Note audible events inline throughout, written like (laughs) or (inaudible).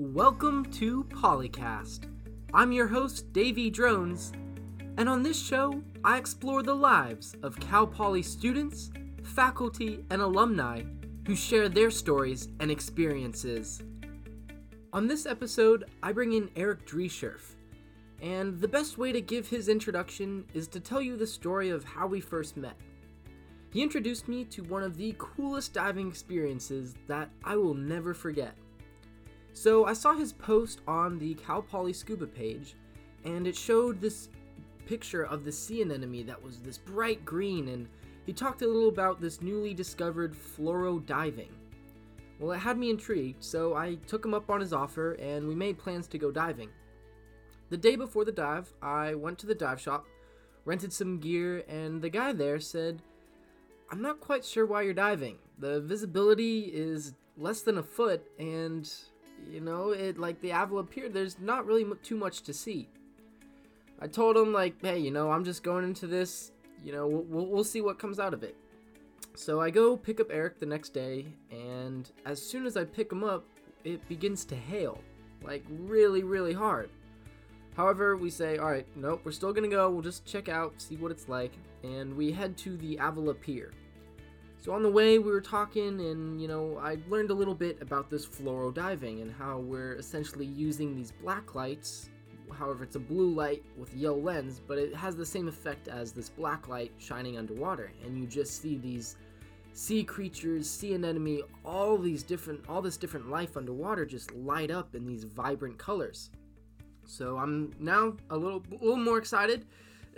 Welcome to Polycast. I'm your host, Davey Drones, and on this show, I explore the lives of Cal Poly students, faculty, and alumni who share their stories and experiences. On this episode, I bring in Eric Driescherf, and the best way to give his introduction is to tell you the story of how we first met. He introduced me to one of the coolest diving experiences that I will never forget. So I saw his post on the Cal Poly Scuba page, and it showed this picture of the sea anemone that was this bright green, and he talked a little about this newly discovered fluoro diving. Well, it had me intrigued, so I took him up on his offer, and we made plans to go diving. The day before the dive, I went to the dive shop, rented some gear, and the guy there said, I'm not quite sure why you're diving. The visibility is less than a foot, and you know, it like the Avila Pier, there's not really m- too much to see. I told him like, hey, you know, I'm just going into this. You know, we'll, we'll, see what comes out of it. So I go pick up Eric the next day, and as soon as I pick him up, it begins to hail, like really, really hard. However, we say, all right, nope, we're still gonna go. We'll just check out, see what it's like, and we head to the Avila Pier. So on the way, we were talking, and you know, I learned a little bit about this fluoro diving and how we're essentially using these black lights. However, it's a blue light with a yellow lens, but it has the same effect as this black light shining underwater, and you just see these sea creatures, sea anemone, all these different, all this different life underwater just light up in these vibrant colors. So I'm now a little, a little more excited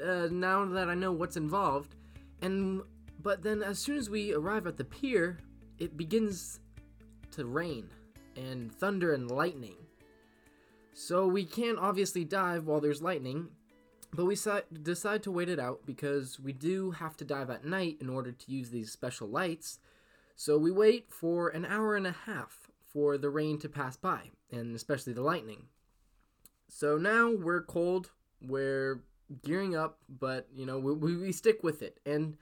uh, now that I know what's involved, and but then as soon as we arrive at the pier, it begins to rain and thunder and lightning. So we can't obviously dive while there's lightning, but we decide to wait it out because we do have to dive at night in order to use these special lights. So we wait for an hour and a half for the rain to pass by, and especially the lightning. So now we're cold, we're gearing up, but you know, we, we stick with it. And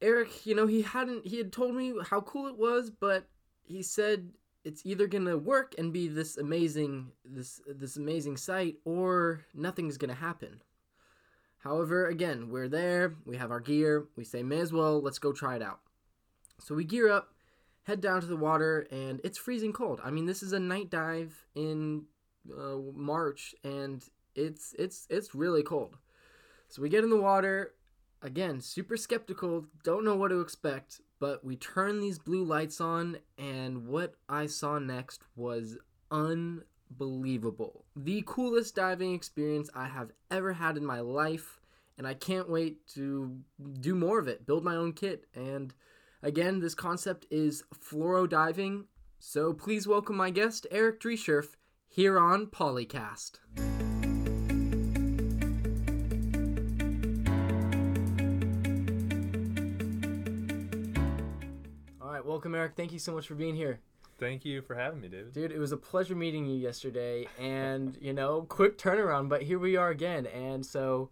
Eric, you know, he hadn't he had told me how cool it was, but he said it's either going to work and be this amazing this this amazing sight or nothing's going to happen. However, again, we're there, we have our gear, we say may as well let's go try it out. So we gear up, head down to the water and it's freezing cold. I mean, this is a night dive in uh, March and it's it's it's really cold. So we get in the water, again, super skeptical, don't know what to expect, but we turn these blue lights on, and what I saw next was unbelievable. The coolest diving experience I have ever had in my life, and I can't wait to do more of it, build my own kit. And again, this concept is fluoro diving. So please welcome my guest, Eric Driescherf, here on Polycast. Welcome, Eric. Thank you so much for being here. Thank you for having me, David. Dude, it was a pleasure meeting you yesterday, and (laughs) you know, quick turnaround, but here we are again. And so,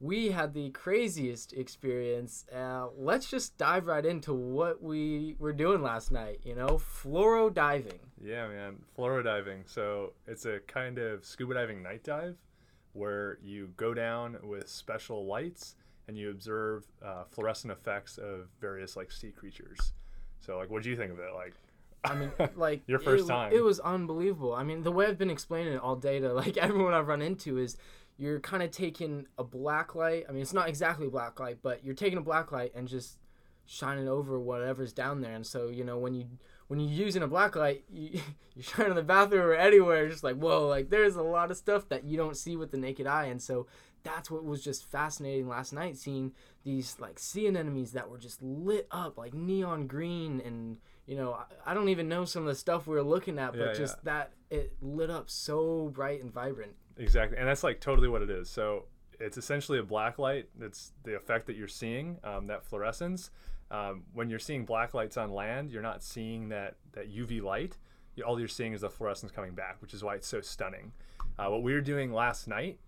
we had the craziest experience. Uh, let's just dive right into what we were doing last night. You know, fluoro diving. Yeah, man, fluoro diving. So it's a kind of scuba diving night dive where you go down with special lights and you observe uh, fluorescent effects of various like sea creatures. So, like, what do you think of it? Like, I mean, (laughs) like Your first it, time. It was unbelievable. I mean, the way I've been explaining it all day to like (laughs) everyone I've run into is you're kind of taking a black light. I mean, it's not exactly black light, but you're taking a black light and just shining over whatever's down there. And so, you know, when you when you're using a black light, (laughs) you, you shine in the bathroom or anywhere, just like whoa, like there's a lot of stuff that you don't see with the naked eye. And so that's what was just fascinating last night, seeing these like sea anemones that were just lit up like neon green and you know I, I don't even know some of the stuff we were looking at, but Yeah, just that it lit up so bright and vibrant. exactly, and that's like totally what it is. So it's essentially a black light. That's the effect that you're seeing, um, that fluorescence. Um, when you're seeing black lights on land, you're not seeing that that UV light. All you're seeing is the fluorescence coming back, which is why it's so stunning. Uh, what we were doing last night,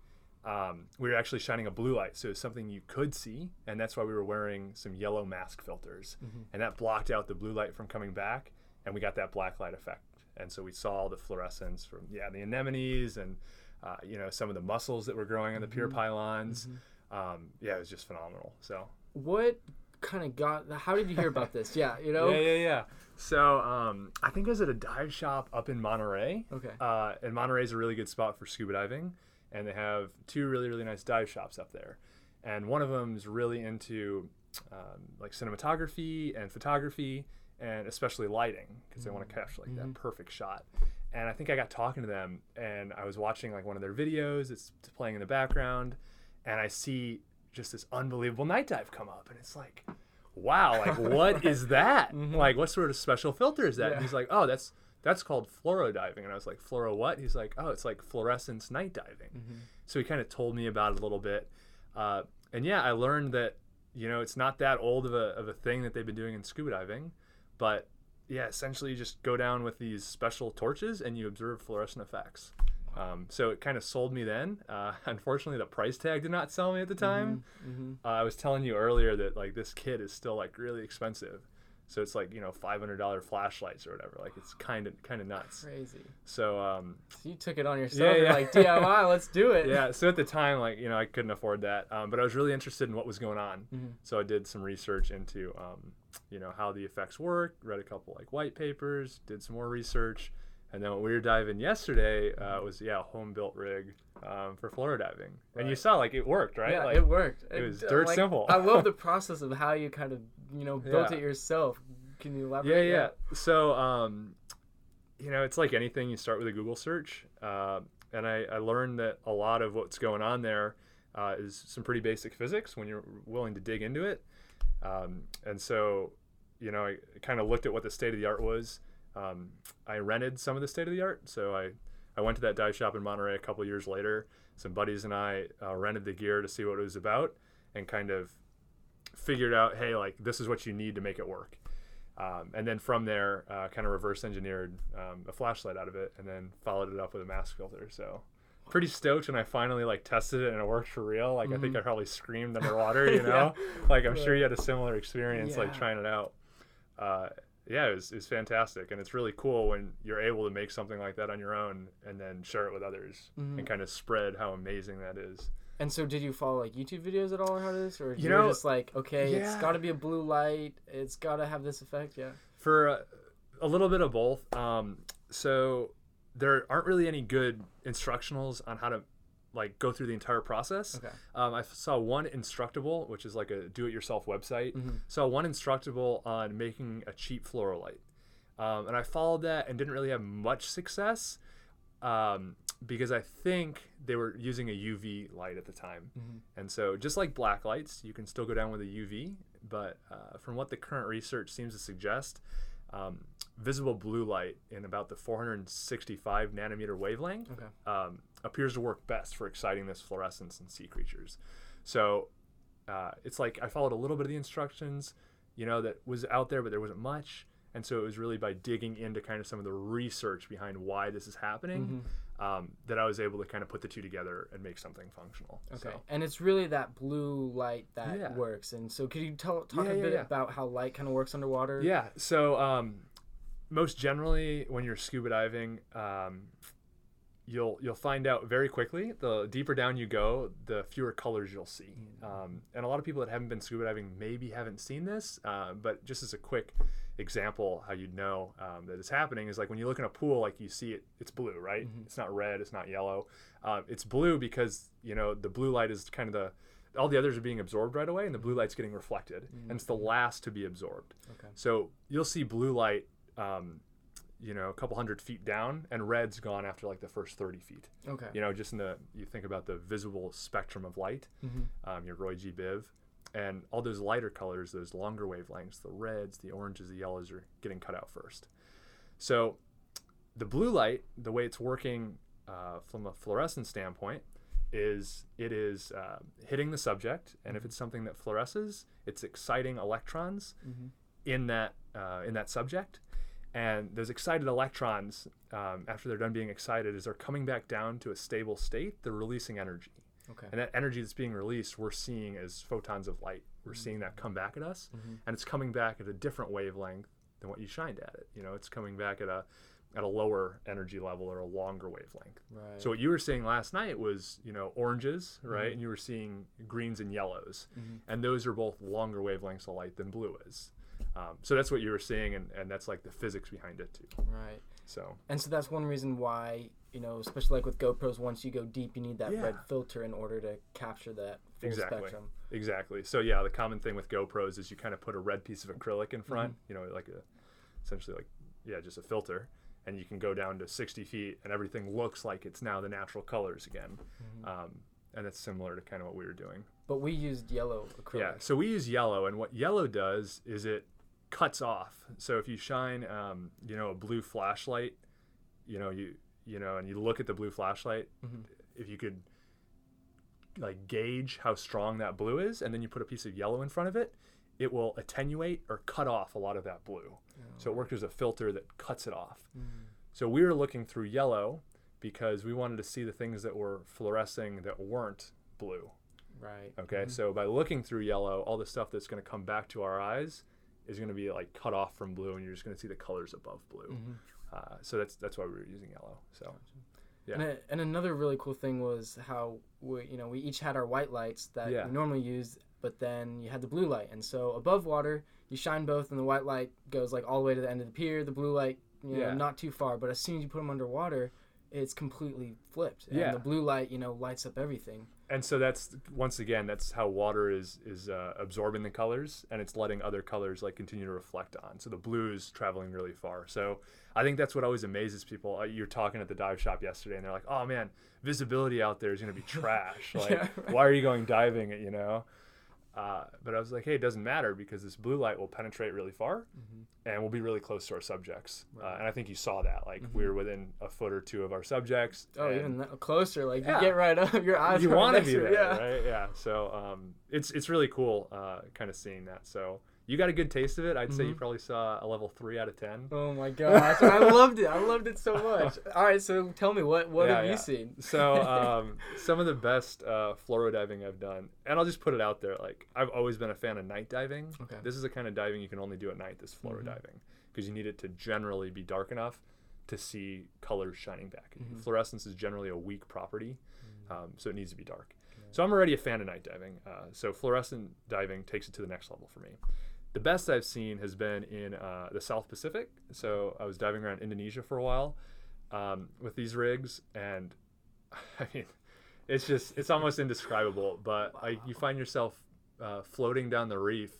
um, we were actually shining a blue light, so it's something you could see, and that's why we were wearing some yellow mask filters, and that blocked out the blue light from coming back, and we got that black light effect. and so we saw the fluorescence from yeah the anemones and uh, you know some of the mussels that were growing on the pier pylons. Um, yeah, it was just phenomenal. So What kind of got? How did you hear about this? Yeah, you (laughs) know. yeah, yeah, yeah. So um, I think I was at a dive shop up in Monterey. Okay. Uh, and Monterey is a really good spot for scuba diving, and they have two really really nice dive shops up there, and one of them is really into um, like cinematography and photography, and especially lighting because they want to mm. catch like that mm-hmm. perfect shot. And I think I got talking to them, and I was watching like one of their videos. It's playing in the background, and I see just this unbelievable night dive come up, and it's like, wow, like what is that? (laughs) Mm-hmm. Like what sort of special filter is that? Yeah. And he's like, oh, that's that's called fluoro diving, and I was like, fluoro what? He's like, oh, it's like fluorescence night diving. So he kind of told me about it a little bit, uh, and yeah, I learned that you know it's not that old of a of a thing that they've been doing in scuba diving, but yeah, essentially you just go down with these special torches and you observe fluorescent effects. Um, so it kind of sold me then. Uh, (laughs) unfortunately, the price tag did not sell me at the time. Uh, I was telling you earlier that like this kit is still like really expensive. So it's like you know five hundred dollar flashlights or whatever. Like it's kind of kind of nuts. Crazy. So um, So you took it on yourself. You're yeah. like DIY. Let's do it. yeah. So at the time, like you know, I couldn't afford that, um, but I was really interested in what was going on. Mhm. So I did some research into um, you know how the effects work. Read a couple like white papers. Did some more research, and then when we were diving yesterday, uh, was yeah a home built rig um, for fluoro diving, and you saw like it worked, right? Yeah, like, it worked. it was uh, dirt simple. I love (laughs) the process of how you kind of you know built Yeah. it yourself. Can you elaborate? Yeah, yeah. So, um, you know, it's like anything. You start with a Google search, uh, and I, I learned that a lot of what's going on there uh, is some pretty basic physics when you're willing to dig into it. Um, and so, you know, I kind of looked at what the state of the art was. Um, I rented some of the state of the art, so I I went to that dive shop in Monterey a couple years later. Some buddies and I uh, rented the gear to see what it was about, and kind of figured out, hey, like this is what you need to make it work. Um, and then from there, uh, kind of reverse engineered um, a flashlight out of it, and then followed it up with a mask filter. So pretty stoked when I finally like tested it and it worked for real. Like I think I probably screamed underwater, (laughs) you know. Like I'm sure you had a similar experience like trying it out. Uh, yeah, it was, it was fantastic, and it's really cool when you're able to make something like that on your own and then share it with others and kind of spread how amazing that is. And so, did you follow like YouTube videos at all on how this, or you, You were know, just like, okay, it's got to be a blue light, it's got to have this effect, yeah. for uh, a little bit of both. Um, so there aren't really any good instructionals on how to like go through the entire process. Okay. Um, I saw one instructable, which is like a do-it-yourself website. Mm-hmm. Saw one instructable on making a cheap fluorolight, um, and I followed that and didn't really have much success um, because I think they were using a UV light at the time, and so just like black lights, you can still go down with a UV, but uh, from what the current research seems to suggest. Um, visible blue light in about the 465 nanometer wavelength Okay. um, appears to work best for exciting this fluorescence in sea creatures. So uh, it's like I followed a little bit of the instructions, you know, that was out there, but there wasn't much. And so it was really by digging into kind of some of the research behind why this is happening um, that I was able to kind of put the two together and make something functional. Okay. So, And it's really that blue light that Yeah. works. And so, could you tell, talk Yeah, a yeah, bit about how light kind of works underwater? yeah. So um, most generally, when you're scuba diving, um, you'll you'll find out very quickly. The deeper down you go, the fewer colors you'll see. Um, and a lot of people that haven't been scuba diving maybe haven't seen this. Uh, but just as a quick example, how you'd know um, that it's happening is like when you look in a pool, like you see it, it's blue, right? It's not red, it's not yellow. Um, it's blue because you know the blue light is kind of the all the others are being absorbed right away, and the blue light's getting reflected, and it's the last to be absorbed. Okay. So you'll see blue light, um, you know, a couple hundred feet down, and red's gone after like the first 30 feet. Okay. You know, just in the, you think about the visible spectrum of light, um, your Roy G. Biv, and all those lighter colors, those longer wavelengths, the reds, the oranges, the yellows are getting cut out first. So the blue light, the way it's working uh, from a fluorescence standpoint, is it is uh, hitting the subject, and if it's something that fluoresces, it's exciting electrons in that uh, in that subject, and those excited electrons, um, after they're done being excited, as they're coming back down to a stable state, they're releasing energy, Okay. and that energy that's being released, we're seeing as photons of light. We're mm-hmm. seeing that come back at us, mm-hmm. and it's coming back at a different wavelength than what you shined at it. You know, it's coming back at a at a lower energy level or a longer wavelength. Right. So what you were seeing last night was, you know, oranges, right? Mm-hmm. And you were seeing greens and yellows, and those are both longer wavelengths of light than blue is. Um, so that's what you were seeing, and, and that's like the physics behind it too. right. So And so that's one reason why, you know, especially like with GoPros, once you go deep, you need that Yeah. red filter in order to capture that full Exactly. spectrum. exactly. So yeah, the common thing with GoPros is you kind of put a red piece of acrylic in front, you know, like a essentially like yeah, just a filter, and you can go down to 60 feet, and everything looks like it's now the natural colors again. Um, and it's similar to kind of what we were doing. But we used yellow acrylic. Yeah, so we use yellow, and what yellow does is it cuts off. So if you shine, um, you know, a blue flashlight, you know, you you know, and you look at the blue flashlight, Mhm. if you could like gauge how strong that blue is, and then you put a piece of yellow in front of it, it will attenuate or cut off a lot of that blue. So it oh. works as a filter that cuts it off. Mm. So we were looking through yellow because we wanted to see the things that were fluorescing that weren't blue. Right. Okay, mm-hmm. so by looking through yellow, all the stuff that's going to come back to our eyes is going to be like cut off from blue, and you're just going to see the colors above blue. Mm-hmm. Uh, so that's that's why we were using yellow. So Yeah. And, a, and another really cool thing was how we, you know, we each had our white lights that Yeah. we normally use, but then you had the blue light. And so above water, you shine both, and the white light goes like all the way to the end of the pier. The blue light, you know, Yeah. not too far. But as soon as you put them underwater, it's completely flipped. And Yeah. the blue light, you know, lights up everything. and so that's once again that's how water is is uh, absorbing the colors, and it's letting other colors like continue to reflect on. So the blue is traveling really far. So I think that's what always amazes people. Uh, you're talking at the dive shop yesterday, and they're like, "Oh man, visibility out there is going to be trash. (laughs) Like, Yeah, right. why are you going diving? You know." Uh, but I was like, hey, it doesn't matter because this blue light will penetrate really far and we'll be really close to our subjects. Uh, Mm-hmm. Right. Mm-hmm. and I think you saw that. Like, we were within a foot or two of our subjects. Oh, even closer, like Yeah. you get right up, (laughs) your eyes. You want to be there, yeah. right? Yeah. So um, it's, it's really cool uh, kind of seeing that. So you got a good taste of it. I'd say you Mhm. probably saw a level three out of 10. Oh my gosh, I loved it. I loved it so much. (laughs) All right, so tell me what what Yeah, have yeah. you seen? So (laughs) um, some of the best uh, fluoro diving I've done, and I'll just put it out there. Like I've always been a fan of night diving. Okay. This is the kind of diving you can only do at night. This fluoro Mhm. diving because you need it to generally be dark enough to see colors shining back. Mhm. Fluorescence is generally a weak property, Mm. um, so it needs to be dark. So I'm already a fan of night diving. Uh, so fluorescent diving takes it to the next level for me. The best I've seen has been in uh, the South Pacific. So I was diving around Indonesia for a while um, with these rigs, and (laughs) I mean, it's just it's almost indescribable. But like you find yourself uh, floating down the reef,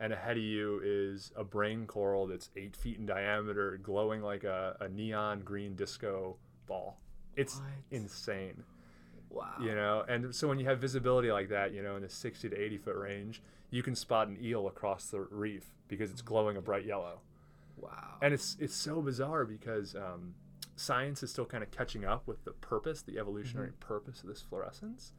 and ahead of you is a brain coral that's eight feet in diameter, glowing like a, a neon green disco ball. It's What? insane Wow. you know and so when you have visibility like that you know in the 60 to 80 foot range you can spot an eel across the reef because it's glowing a bright yellow Wow. and it's it's so bizarre because um, science is still kind of catching up with the purpose the evolutionary purpose of this fluorescence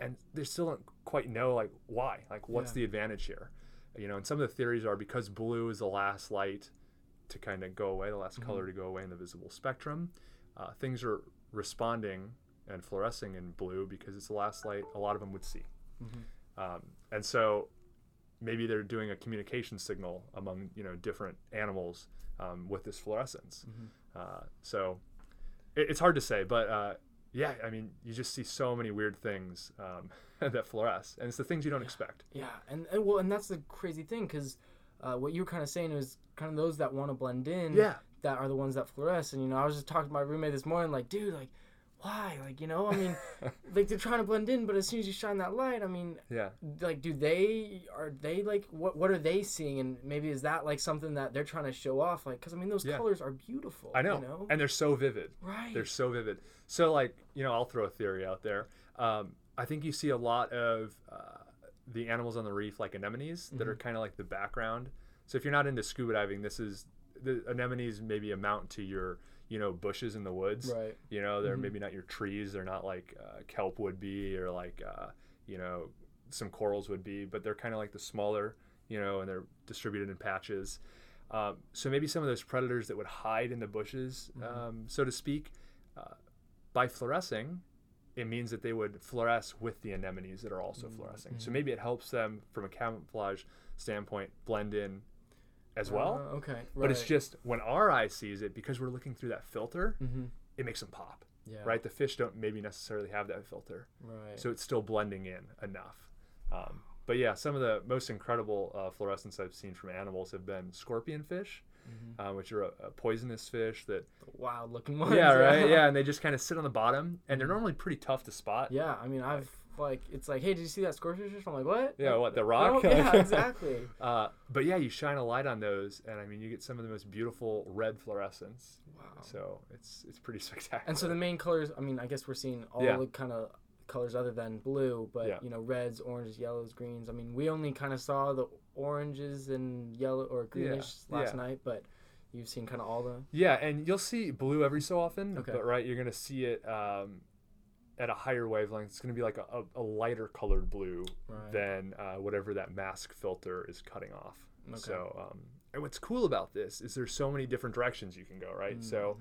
and they still don't quite know like why like what's Yeah. the advantage here you know and some of the theories are because blue is the last light to kind of go away the last color to go away in the visible spectrum uh, things are responding and fluorescing in blue because it's the last light a lot of them would see Mhm. um, and so maybe they're doing a communication signal among you know different animals um, with this fluorescence Mhm. uh, so it, it's hard to say but uh, yeah i mean you just see so many weird things um, (laughs) that fluoresce and it's the things you don't expect Yeah, and, and well, and that's the crazy thing because uh, what you were kind of saying is kind of those that want to blend in. yeah That are the ones that fluoresce, and you know, I was just talking to my roommate this morning, like, dude, like, why? Like, you know, I mean, (laughs) like they're trying to blend in, but as soon as you shine that light, I mean, yeah like, do they are they like what what are they seeing, and maybe is that like something that they're trying to show off, like, because I mean, those Yeah. colors are beautiful. i know. You know? and they're so vivid right. They're so vivid. So, like, you know, I'll throw a theory out there. Um, I think you see a lot of uh, the animals on the reef, like anemones, that are kind of like the background. So, if you're not into scuba diving, this is the anemones maybe amount to your, you know, bushes in the woods. Right. You know, they're Mhm. maybe not your trees. They're not like uh, kelp would be or like, uh, you know, some corals would be, but they're kind of like the smaller, you know, and they're distributed in patches. Um, so maybe some of those predators that would hide in the bushes, um, so to speak, uh, by fluorescing, it means that they would fluoresce with the anemones that are also fluorescing. So maybe it helps them from a camouflage standpoint blend in as well. Uh, okay. But it's just when our eye sees it, because we're looking through that filter, Mhm. it makes them pop. Yeah. Right? The fish don't maybe necessarily have that filter. Right. So it's still blending in enough. Um, but yeah, some of the most incredible uh, fluorescence I've seen from animals have been scorpion fish, Mhm. uh, which are a, a poisonous fish that, wild looking (laughs) ones. yeah, right, (laughs) yeah, and they just kind of sit on the bottom, and they're normally pretty tough to spot. Yeah, I mean, I've like, it's like, hey, did you see that fish? I'm like, what? Yeah, Like, what, the oh, rock? (laughs) yeah, (laughs) exactly. Uh, but yeah, you shine a light on those, and I mean, you get some of the most beautiful red fluorescence. Wow. So it's it's pretty (laughs) spectacular. And so the main colors, I mean, I guess we're seeing all Yeah. the kind of colors other than blue, but Yeah. you know, reds, oranges, yellows, greens. I mean, we only kind of saw the oranges and yellow or greenish last yeah. night, but you've seen kind of all the. Yeah, and you'll see blue every so often, Okay. but right, you're gonna see it um, at a higher wavelength. It's gonna be like a, a, lighter colored blue Right. than uh, whatever that mask filter is cutting off. Okay. So, um, and what's cool about this is there's so many different directions you can go. Right. So,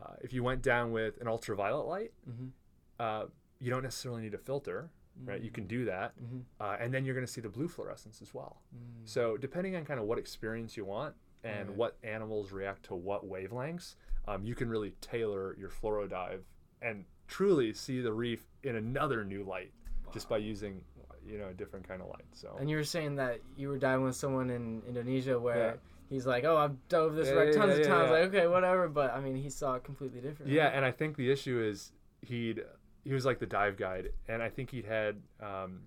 uh, if you went down with an ultraviolet light, Mhm. uh, you don't necessarily need a filter. Right. You can do that, Mhm. uh, and then you're gonna see the blue fluorescence as well. Mm. So depending on kind of what experience you want and Right. what animals react to what wavelengths, um, you can really tailor your fluoro dive and truly see the reef in another new light just by using you know a different kind of light. So And you were saying that you were diving with someone in Indonesia where Yeah. he's like, "Oh, I've dove this Yeah, wreck tons of times." Like, okay, whatever. But I mean, he saw it completely different. yeah, and I think the issue is he'd he was like the dive guide, and I think he'd had um,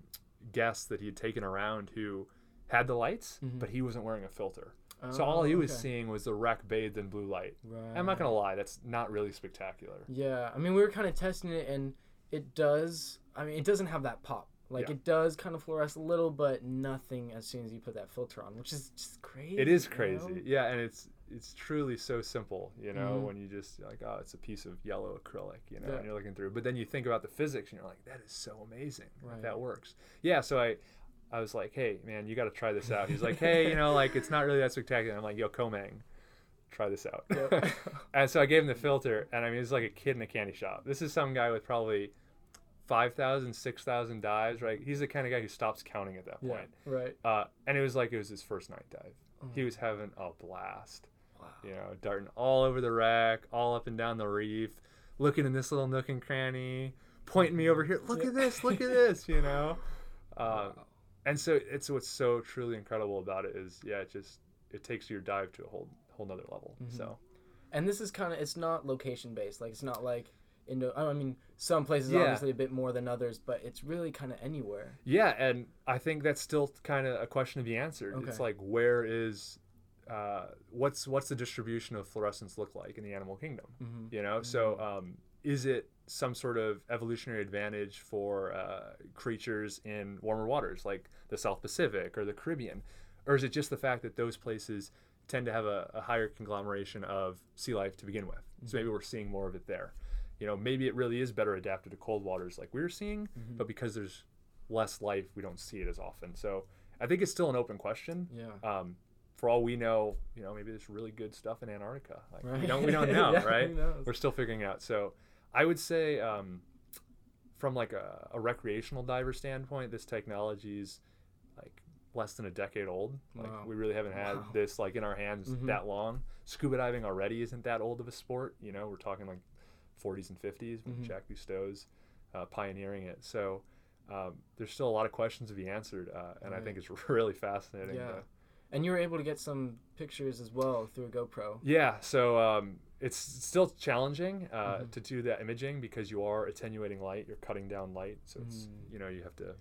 guests that he had taken around who had the lights, Mhm. but he wasn't wearing a filter. Oh, So all he was okay. seeing was the wreck bathed in blue light. Right. I'm not gonna lie, that's not really spectacular. Yeah, I mean, we were kind of testing it, and it does. I mean, it doesn't have that pop. Like Yeah. it does kind of fluoresce a little, but nothing as soon as you put that filter on, which is just crazy. It is you know? crazy, yeah, and it's it's truly so simple, you know, Mhm. when you just like, oh, it's a piece of yellow acrylic, you know, Yeah. and you're looking through. But then you think about the physics, and you're like, that is so amazing Right. that works. Yeah, so I, I was like, hey, man, you got to try this out. He's like, hey, you know, like it's not really that spectacular. I'm like, yo, Komang, try this out. Yep. (laughs) and so I gave him the filter, and I mean, it's like a kid in a candy shop. This is some guy with probably 5,000, 6,000 dives, right? He's the kind of guy who stops counting at that Yeah. point. Right. Uh, and it was like it was his first night dive. He Mm. was having a blast, Wow. you know, darting all over the wreck, all up and down the reef, looking in this little nook and cranny, pointing me over here. Look Yeah. at this, look at this, you know. (laughs) Uh, Wow. And so it's what's so truly incredible about it is, yeah, it just it takes your dive to a whole whole nother level. Mhm. So And this is kind of it's not location based. Like it's not like Indo. I mean, some places Yeah. obviously a bit more than others, but it's really kind of anywhere. yeah, and I think that's still kind of a question to be answered. okay. It's like where is uh, what's what's the distribution of fluorescence look like in the animal kingdom? Mm-hmm. you know so um, is it some sort of evolutionary advantage for uh, creatures in warmer waters like the south pacific or the caribbean or is it just the fact that those places tend to have a, a higher conglomeration of sea life to begin with so maybe we're seeing more of it there you know maybe it really is better adapted to cold waters like we're seeing Mhm. but because there's less life we don't see it as often so i think it's still an open question Yeah. um, for all we know, you know, maybe there's really good stuff in Antarctica. Like we don't we don't (laughs) know, Yeah, right? We're still figuring out. So I would say um, from like a, a recreational diver standpoint, this technology is like less than a decade old. Like Wow. we really haven't had Wow. this like in our hands Mhm. that long. Scuba diving already isn't that old of a sport. You know, we're talking like 40s and 50s with Mhm. Jacques Cousteau's uh, pioneering it. So um, there's still a lot of questions to be answered, uh, and I think it's (laughs) really fascinating. Yeah. to- And you were able to get some pictures as well through a GoPro. Yeah, so um, it's still challenging uh, Mhm. to do that imaging because you are attenuating light, you're cutting down light, so it's Mm. you know you have to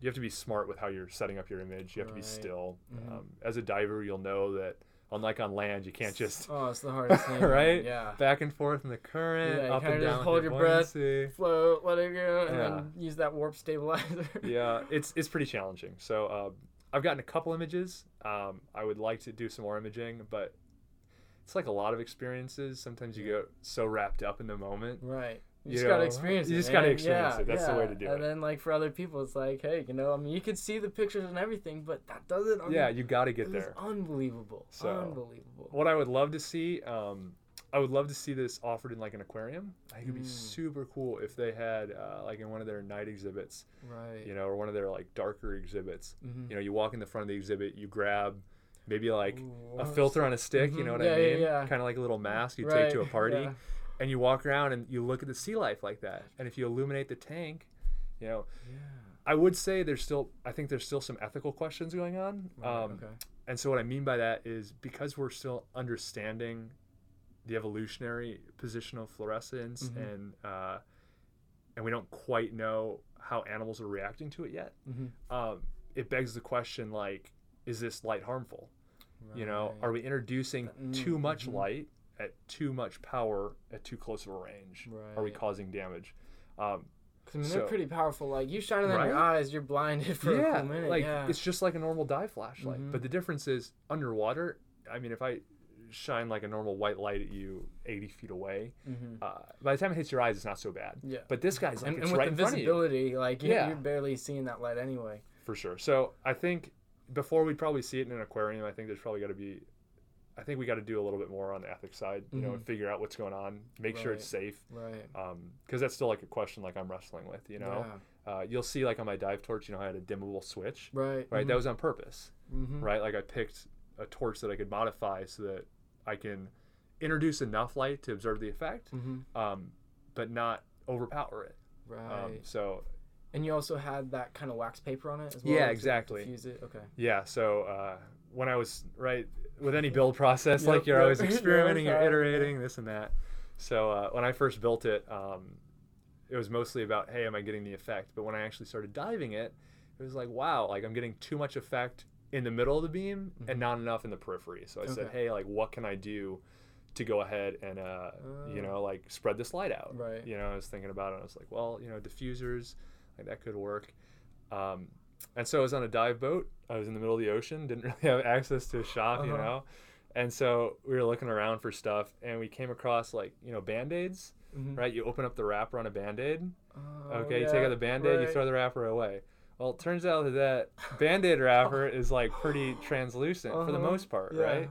you have to be smart with how you're setting up your image. You have to be Right. still. Mhm. Um, as a diver, you'll know that unlike on land, you can't just Oh, it's the hardest (laughs) thing. Right? Yeah. back and forth in the current, Yeah, up and just down. hold your breath. Float, let it go, and Yeah. then use that warp stabilizer. (laughs) yeah, it's it's pretty challenging. So uh, I've gotten a couple images. Um, I would like to do some more imaging, but it's like a lot of experiences. Sometimes you get so wrapped up in the moment. Right. You You just gotta know, experience you it. just gotta experience Yeah, it. That's the way to do and it. And then, like, for other people, it's like, hey, you know, I mean, you can see the pictures and everything, but that doesn't. I yeah, you got to get there. unbelievable. So, unbelievable. What I would love to see, um, I would love to see this offered in like an aquarium. I think it'd be Mm. super cool if they had uh, like in one of their night exhibits, Right. you know, or one of their like darker exhibits. Mhm. You know, you walk in the front of the exhibit, you grab maybe like Ooh, a filter on a stick. You Mhm. know what Yeah, I mean? yeah. Kind of like a little mask you Right, take to a party, yeah. and you walk around and you look at the sea life like that. And if you illuminate the tank, you know, Yeah. I would say there's still I think there's still some ethical questions going on. Right, um, okay. And so what I mean by that is because we're still understanding the evolutionary position of fluorescence Mhm. and uh, and we don't quite know how animals are reacting to it yet. Mhm. Um, it begs the question like, is this light harmful? You know, are we introducing Mm, too much mhm. light at too much power at too close of a range? Are we causing damage? Um, I mean, so- they're pretty powerful. Like you shining them in your eyes, you're blinded (laughs) for yeah, a cool minute. like yeah. it's just like a normal dive flashlight. Mhm. But the difference is underwater. I mean, if I shine like a normal white light at you 80 feet away, Mhm. uh, by the time it hits your eyes, it's not so bad. Yeah. But this guy's like and, it's and with right the in front of you visibility, like you're, Yeah. you're barely seeing that light anyway. for sure. So I think before we'd probably see it in an aquarium, I think there's probably got to be. I think we got to do a little bit more on the ethics side, you know, Mhm. and figure out what's going on, make sure it's safe, Right. because that's still like a question like I'm wrestling with, you know. Yeah. Uh, you'll see like on my dive torch, you know, I had a dimmable switch, Right. right? That was on purpose, mm-hmm. right? Like I picked a torch that I could modify so that I can introduce enough light to observe the effect, Mm-hmm. um, but not overpower it. Right. Um, so and you also had that kind of wax paper on it as well. Yeah, exactly. Diffuse it. Okay. yeah, so uh, when I was right with any build process, Yep, like you're yep. always (laughs) experimenting, you're yeah. iterating, this and that. So uh, when I first built it, um, it was mostly about, hey, am I getting the effect? But when I actually started diving it, it was like, wow, like I'm getting too much effect in the middle of the beam Mhm. and not enough in the periphery. So I said, hey, like what can I do to go ahead and uh, you Oh. know like spread this light out? Right. You know, I was thinking about it. I was like, well, you know, diffusers, like that could work. Um, and so I was on a dive boat. I was in the middle of the ocean, didn't (laughs) really have access to a shop, you Uh-huh. know. And so we were looking around for stuff, and we came across like you know band aids, Mhm. right? You open up the wrapper on a band aid. Oh, Okay, you take out the band aid, you throw the wrapper away. Well, it turns out that that band aid (laughs) wrapper is like pretty translucent for the Uh-huh, most part, yeah. right?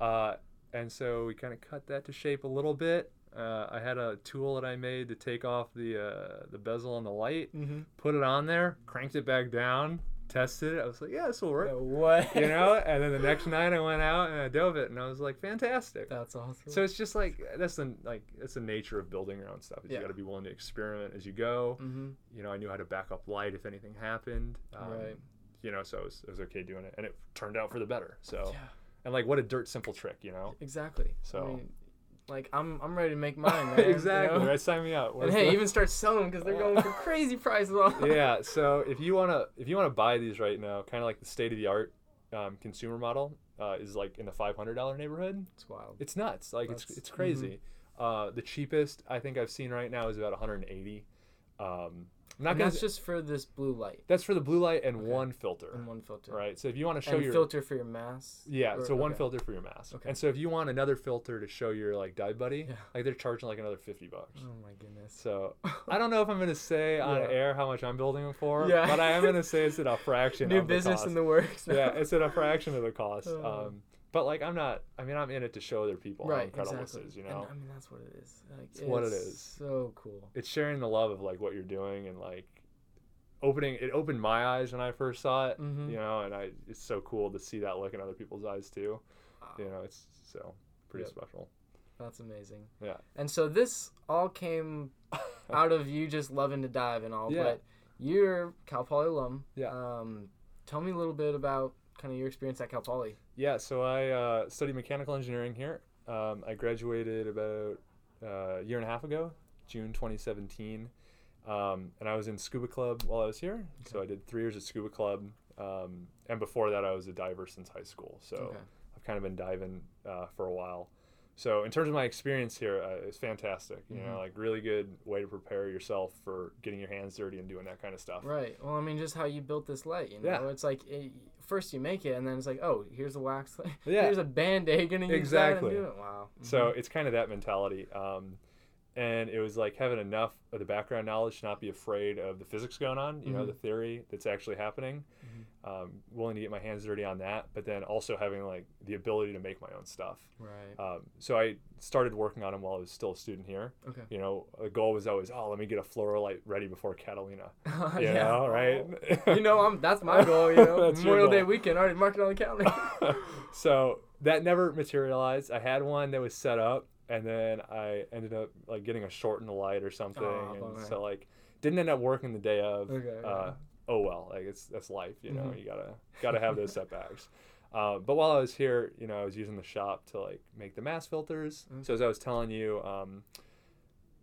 Uh, and so we kind of cut that to shape a little bit. Uh, I had a tool that I made to take off the uh, the bezel on the light, Mm-hmm. put it on there, cranked it back down, tested it. I was like, yeah, this will work. what? You know, (laughs) and then the next night I went out and I dove it, and I was like, fantastic. That's awesome. So it's just like that's the like that's the nature of building your own stuff. Is Yeah. You got to be willing to experiment as you go. mm-hmm. You know, I knew how to back up light if anything happened. Um, Right. You know, so it was, was okay doing it, and it turned out for the better. So, Yeah. and like, what a dirt simple trick, you know? Exactly. So- I mean, like I'm I'm ready to make mine, (laughs) man. you exactly. know? Right. Sign me up. And hey, the- even start selling them because they're going for (laughs) crazy prices. yeah. (laughs) So if you wanna if you wanna buy these right now, kind of like the state of the art um, consumer model uh, is like in the five hundred dollar neighborhood. It's wild. It's nuts. Like it's That's- it's crazy. Uh, the cheapest I think I've seen right now is about 180. Um, I'm not and gonna. that's just for this blue light that's for the blue light and Okay. one filter. and one filter. Right. So if you want to show and your filter for your mask. yeah, or- so one okay. filter for your mask. Okay. And so if you want another filter to show your like dive buddy, Yeah. like they're charging like another 50 bucks. Oh my goodness. So I don't know if I'm gonna say (laughs) on Yeah. air how much I'm building them for, Yeah. but I am gonna say it's at a (laughs) fraction. New of the business cost. in the works. yeah, it's at a fraction of the cost. (laughs) Oh. Um, but like I'm not. I mean, I'm in it to show other people how incredible Exactly. this is. You And, know, I mean, that's what it is. Like, It's what it's. So cool. it's sharing the love of like what you're doing and like opening. It opened my eyes when I first saw it. Mhm. You know, and I it's so cool to see that look in other people's eyes too. You know, it's so pretty Yep. special. That's amazing. Yeah. And so this all came (laughs) out of you just loving to dive and all, Yeah. but you're Cal Poly alum. Yeah. Um, tell me a little bit about kind of your experience at Cal Poly. Yeah, so I uh, studied mechanical engineering here. Um, I graduated about uh, a year and a half ago, June 2017. Um, and I was in scuba club while I was here. So I did three years at scuba club. Um, and before that, I was a diver since high school. So Okay. I've kind of been diving uh, for a while. So in terms of my experience here, uh, it's fantastic. You Mhm. know, like really good way to prepare yourself for getting your hands dirty and doing that kind of stuff. Right. Well, I mean, just how you built this light. You know, Yeah. it's like it, first you make it, and then it's like, oh, here's a wax. Light. (laughs) Yeah. Here's a band aid. Gonna use Exactly. that and do it. Wow. So Mhm. it's kind of that mentality. Um, and it was like having enough of the background knowledge to not be afraid of the physics going on, you know, Mhm. the theory that's actually happening. Um, willing to get my hands dirty on that, but then also having like the ability to make my own stuff. Right. Um, so I started working on them while I was still a student here. Okay. You know, the goal was always, oh, let me get a fluorolight ready before Catalina. (laughs) You Yeah. know, right? you know, I'm that's my goal. You (laughs) know, Memorial Day weekend already marked it on the calendar. (laughs) so that never materialized. I had one that was set up, and then I ended up like getting a short in the light or something, Aw, and bummer. so like didn't end up working the day of. Okay, Uh, yeah. Oh well, like it's that's life, you know. Mhm. You gotta gotta have those setbacks. (laughs) Uh, but while I was here, you know, I was using the shop to like make the mask filters. Mm. So as I was telling you, um,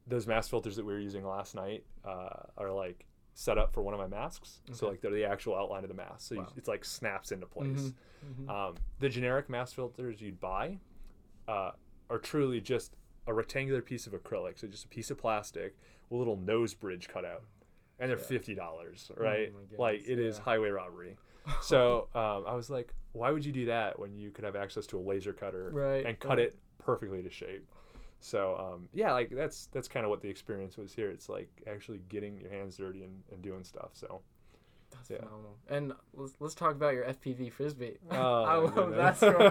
those mask filters that we were using last night uh, are like set up for one of my masks. So like they're the actual outline of the mask. So you, it's like snaps into place. Mhm. Um, the generic mask filters you'd buy uh, are truly just a rectangular piece of acrylic, so just a piece of plastic with a little nose bridge cut out, and they're fifty dollars, right? Oh like it is highway robbery. (laughs) So um, I was like, why would you do that when you could have access to a laser cutter Right, and cut right. it perfectly to shape? So um, yeah, like that's that's kind of what the experience was here. It's like actually getting your hands dirty and, and doing stuff. So That's Yeah. phenomenal. And let's, let's talk about your FPV frisbee. Oh, I (laughs) love goodness. that (laughs) story.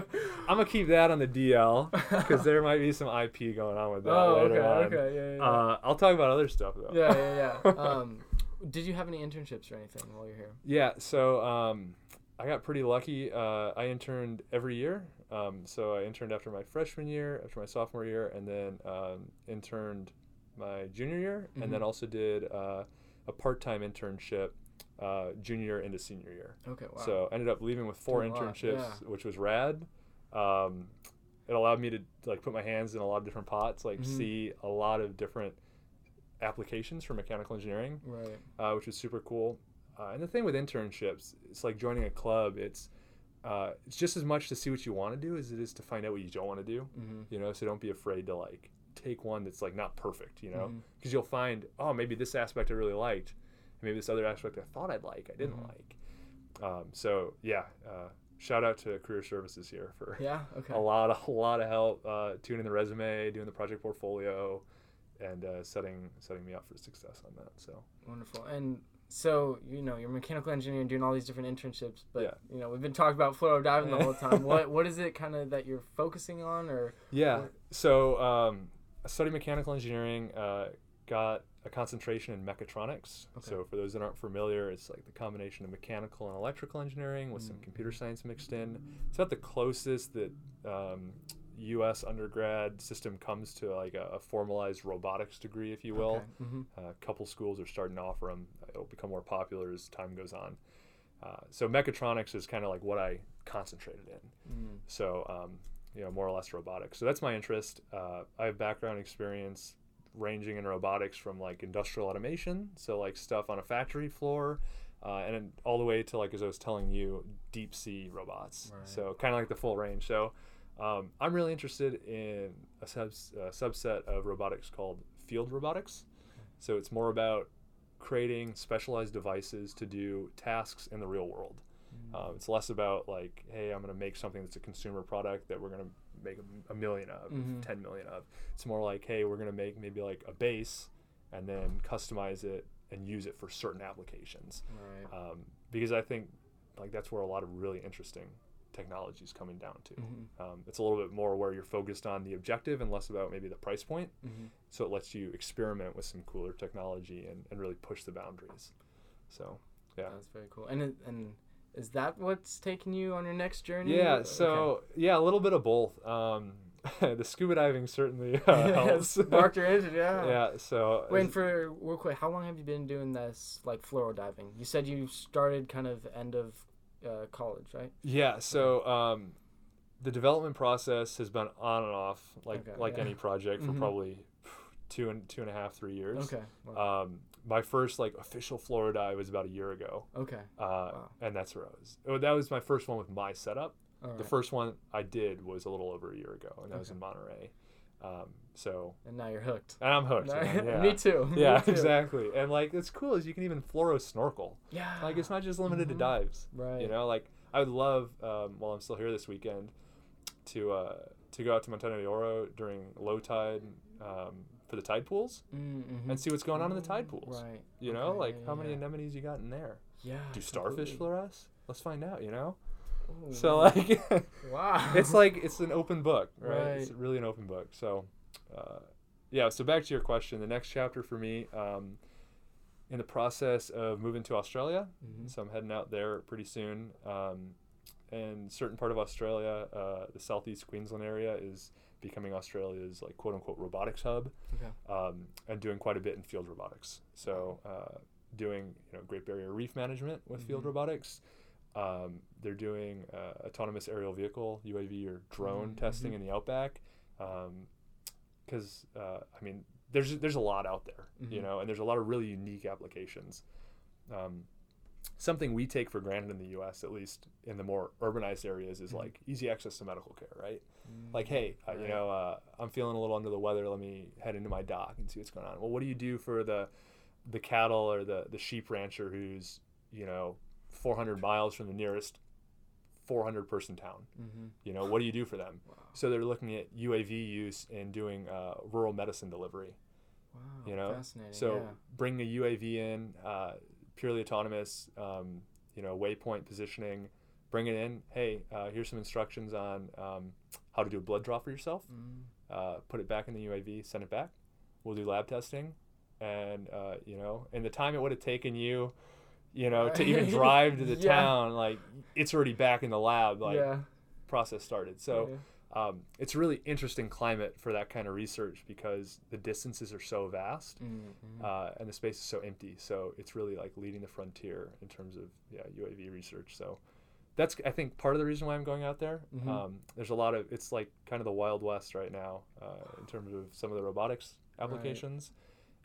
I'm gonna keep that on the DL because there might be some IP going on with that oh, okay, on. okay, yeah, yeah. Uh, I'll talk about other stuff though. yeah, yeah, yeah. Um, did you have any internships or anything while you're here? Yeah, so um, I got pretty lucky. Uh, I interned every year. Um, so I interned after my freshman year, after my sophomore year, and then um, interned my junior year, and then Mhm. also did uh, a part-time internship uh, junior year into senior year. Okay, wow. So ended up leaving with four Doing lot, internships, yeah. which was rad. Um, it allowed me to like put my hands in a lot of different pots, like Mhm. see a lot of different applications for mechanical engineering right. uh, which is super cool. Uh, and the thing with internships, it's like joining a club. It's uh, it's just as much to see what you want to do as it is to find out what you don't want to do. Mm-hmm. You know, so don't be afraid to like take one that's like not perfect. You know, because you'll find oh maybe this aspect I really liked, and maybe this other aspect I thought I'd like I didn't Mhm. like. Um, so yeah, uh, shout out to Career Services here for Yeah. Okay. (laughs) a lot of a lot of help uh, tuning the resume, doing the project portfolio, and uh, setting setting me up for success on that. So. Wonderful. And so you know you're mechanical engineer doing all these different internships, but Yeah. you know we've been talking about fluoro diving the whole time. (laughs) what what is it kind of that you're focusing on, or Yeah. Or- So um, I studied mechanical engineering. Uh, got a concentration in mechatronics. Okay. So for those that aren't familiar, it's like the combination of mechanical and electrical engineering with some Mm. computer science mixed in. It's about the closest that um, U.S. undergrad system comes to like a, a formalized robotics degree, if you will. Okay. Mhm. A couple schools are starting to offer them. It'll become more popular as time goes on. Uh, so mechatronics is kind of like what I concentrated in. Mm. So, um, you know, more or less robotics. So that's my interest. Uh, I have background experience ranging in robotics from like industrial automation, so like stuff on a factory floor, uh, and all the way to like as I was telling you, deep sea robots. Right. So kind of like the full range. So um, I'm really interested in a, subs- a subset of robotics called field robotics. So it's more about creating specialized devices to do tasks in the real world. Mm. Um, it's less about like, hey, I'm going to make something that's a consumer product that we're going to make a, a million of, Mhm. 10 million of. It's more like, hey, we're going to make maybe like a base and then customize it and use it for certain applications. Right. Um, because I think like that's where a lot of really interesting technology is coming down to. Mhm. Um, it's a little bit more where you're focused on the objective and less about maybe the price point. Mhm. So it lets you experiment with some cooler technology and, and really push the boundaries. So yeah. That's very cool. And it, and is that what's taking you on your next journey? Yeah, Okay. so yeah, a little bit of both. Um, (laughs) the scuba diving certainly uh, (laughs) helps. Sparked your (laughs) interest, yeah. yeah, so Wait, for real quick, how long have you been doing this, like fluoro diving? You said you started kind of end of uh, college, right? yeah, so um, the development process has been on and off, like Okay, like yeah. any project, for Mhm. probably two and two and a half, three years. Okay. Wow. Um, my first like official fluoro dive was about a year ago, okay. uh, Wow. and that's where I was. Oh, that was my first one with my setup. All The first one I did was a little over a year ago, and that was in Monterey. Um, so and now you're hooked. and I'm hooked. man, (laughs) yeah. Me too. (laughs) Yeah, Me too. exactly. And like it's cool is you can even fluoro snorkel. Yeah. Like it's not just limited Mhm. to dives. Right. You know, like I would love um, while I'm still here this weekend to uh, to go out to Montana de Oro during low tide, um, for the tide pools Mm-hmm. and see what's going on in the tide pools. Right. You know, Okay, like yeah, how many yeah. anemones you got in there? Yeah. Do starfish completely. fluoresce? Let's find out. You know. Ooh, So like, (laughs) wow. it's like it's an open book, right? It's really an open book. So, uh, yeah. So back to your question, the next chapter for me, um, in the process of moving to Australia, Mhm. so I'm heading out there pretty soon. Um, and certain part of Australia, uh, the southeast Queensland area, is becoming Australia's like quote unquote robotics hub, Okay. um, and doing quite a bit in field robotics. So, uh, doing you know Great Barrier Reef management with field Mhm. robotics. Um, they're doing uh, autonomous aerial vehicle (UAV) or drone Mhm, testing mhm. in the outback, because uh, I mean, there's there's a lot out there, you Mhm. know, and there's a lot of really unique applications. Um, something we take for granted in the U.S., at least in the more urbanized areas, is Mhm. like easy access to medical care, right? Mm, Like, hey, uh, you know, uh, I'm feeling a little under the weather. Let me head into my doc and see what's going on. Well, what do you do for the the cattle or the the sheep rancher who's you know 400 miles from the nearest 400 person town? Mhm. You know, what do you do for them? Wow. So they're looking at UAV use and doing uh, rural medicine delivery. Wow. you know, Fascinating. So yeah. bring a UAV in, uh, purely autonomous, um, you know, waypoint positioning. Bring it in. Hey, uh, here's some instructions on um, how to do a blood draw for yourself. Mm, Uh, put it back in the UAV. Send it back. We'll do lab testing, and uh, you know, in the time it would have taken you, you know, to even drive to the (laughs) Yeah. town, like it's already back in the lab. Like yeah. process started. So yeah. um, it's a really interesting climate for that kind of research because the distances are so vast Mhm. uh, and the space is so empty. So it's really like leading the frontier in terms of yeah UAV research. So that's I think part of the reason why I'm going out there. Mhm. Um, there's a lot of it's like kind of the wild west right now uh, in terms of some of the robotics applications,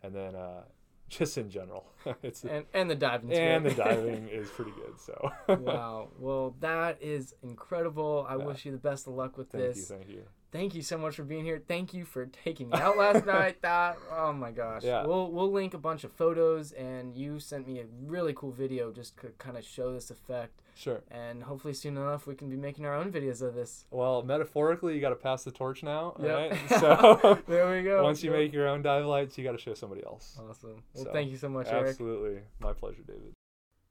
and then uh, (laughs) just in general, (laughs) it's and and the diving. and the diving (laughs) is pretty good. So wow. Well, that is incredible. I Yeah. wish you the best of luck with thank this. Thank you, thank you. Thank you so much for being here. Thank you for taking me out last (laughs) night. That oh my gosh. Yeah. We'll we'll link a bunch of photos and you sent me a really cool video just to kind of show this effect Sure. and hopefully soon enough we can be making our own videos of this. Well, metaphorically, you got to pass the torch now. Yep. Right? (laughs) So (laughs) there we go. once you Yep. make your own dive lights, you got to show somebody else. Awesome. Well, So, thank you so much, Eric. Absolutely, my pleasure, David.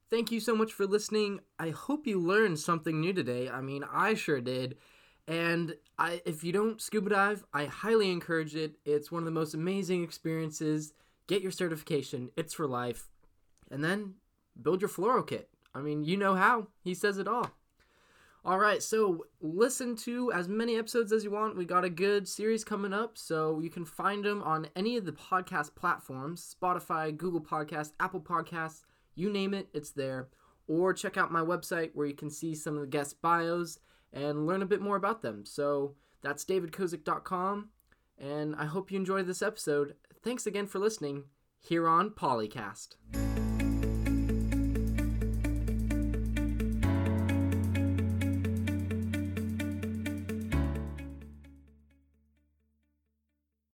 Thank you so much for listening. I hope you learned something new today. I mean, I sure did. And I if you don't scuba dive, I highly encourage it. It's one of the most amazing experiences. Get your certification. It's for life. And then build your fluoro kit. I mean, you know how. He says it all. All right, so listen to as many episodes as you want. We got a good series coming up, so you can find them on any of the podcast platforms Spotify, Google Podcasts, Apple Podcasts, you name it, it's there. Or check out my website where you can see some of the guest bios and learn a bit more about them. So that's davidkozik.com, and I hope you enjoyed this episode. Thanks again for listening here on Polycast.